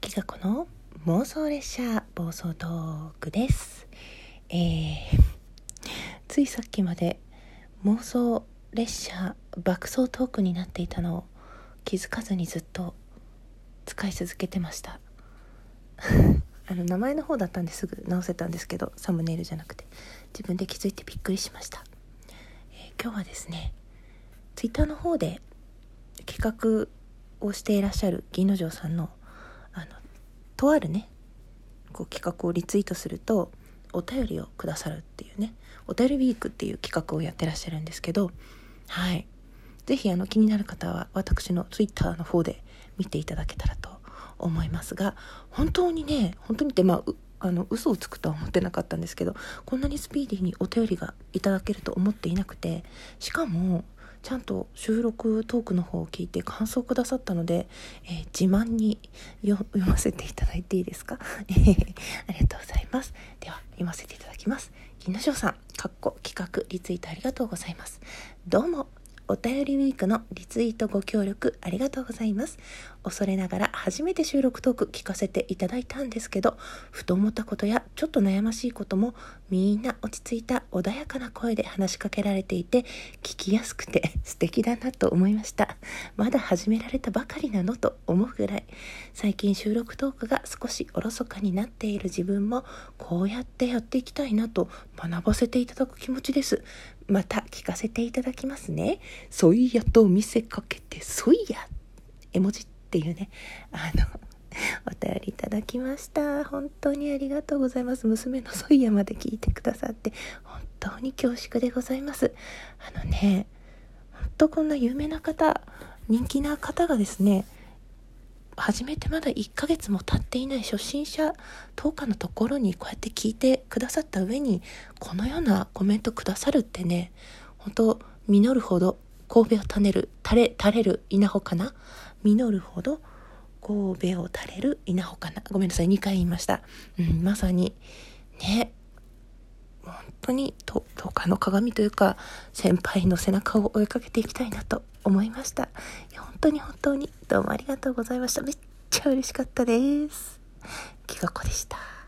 きがこの妄想列車暴走トークです。えー、ついさっきまで妄想列車爆走トークになっていたのを気づかずにずっと使い続けてました。あの名前の方だったんですぐ直せたんですけどサムネイルじゃなくて自分で気づいてびっくりしました、えー今日はですねツイッターの方で企画をしていらっしゃる銀之丞さんのあのとあるねこう企画をリツイートするとお便りをくださるっていうねお便りウィークっていう企画をやってらっしゃるんですけどはい。ぜひあの気になる方は私のツイッターの方で見ていただけたらと思いますが本当にね本当にってまああの嘘をつくとは思ってなかったんですけどこんなにスピーディーにお便りがいただけると思っていなくてしかもちゃんと収録トークの方を聞いて感想をくださったので、えー自慢に読ませていただいていいですか？ありがとうございます。では読ませていただきます。銀之丞さんかっこ企画リツイートありがとうございます。どうも。お便りウィークのリツイートご協力ありがとうございます。恐れながら初めて収録トーク聞かせていただいたんですけどふと思ったことやちょっと悩ましいこともみんな落ち着いた穏やかな声で話しかけられていて聞きやすくて素敵だなと思いました。まだ始められたばかりなのと思うぐらい最近収録トークが少しおろそかになっている自分もこうやってやっていきたいなと学ばせていただく気持ちです。また聞かせていただきますね。そいやと見せかけてそいや絵文字っていうね。あのお便りいただきました。本当にありがとうございます。娘のソイヤまで聞いてくださって本当に恐縮でございます。あのね本当こんな有名な方人気な方がですね始めてまだ1ヶ月も経っていない初心者10日のところにこうやって聞いてくださった上にこのようなコメントくださるってね本当実るほど神戸を種る垂れ垂れる稲穂かな？実るほど神戸を垂れる稲穂かな？ごめんなさい2回言いました、うん、まさにね本当に10日の鏡というか先輩の背中を追いかけていきたいなと思いました。いや本当に本当に。どうもありがとうございました。めっちゃ嬉しかったです。きがこでした。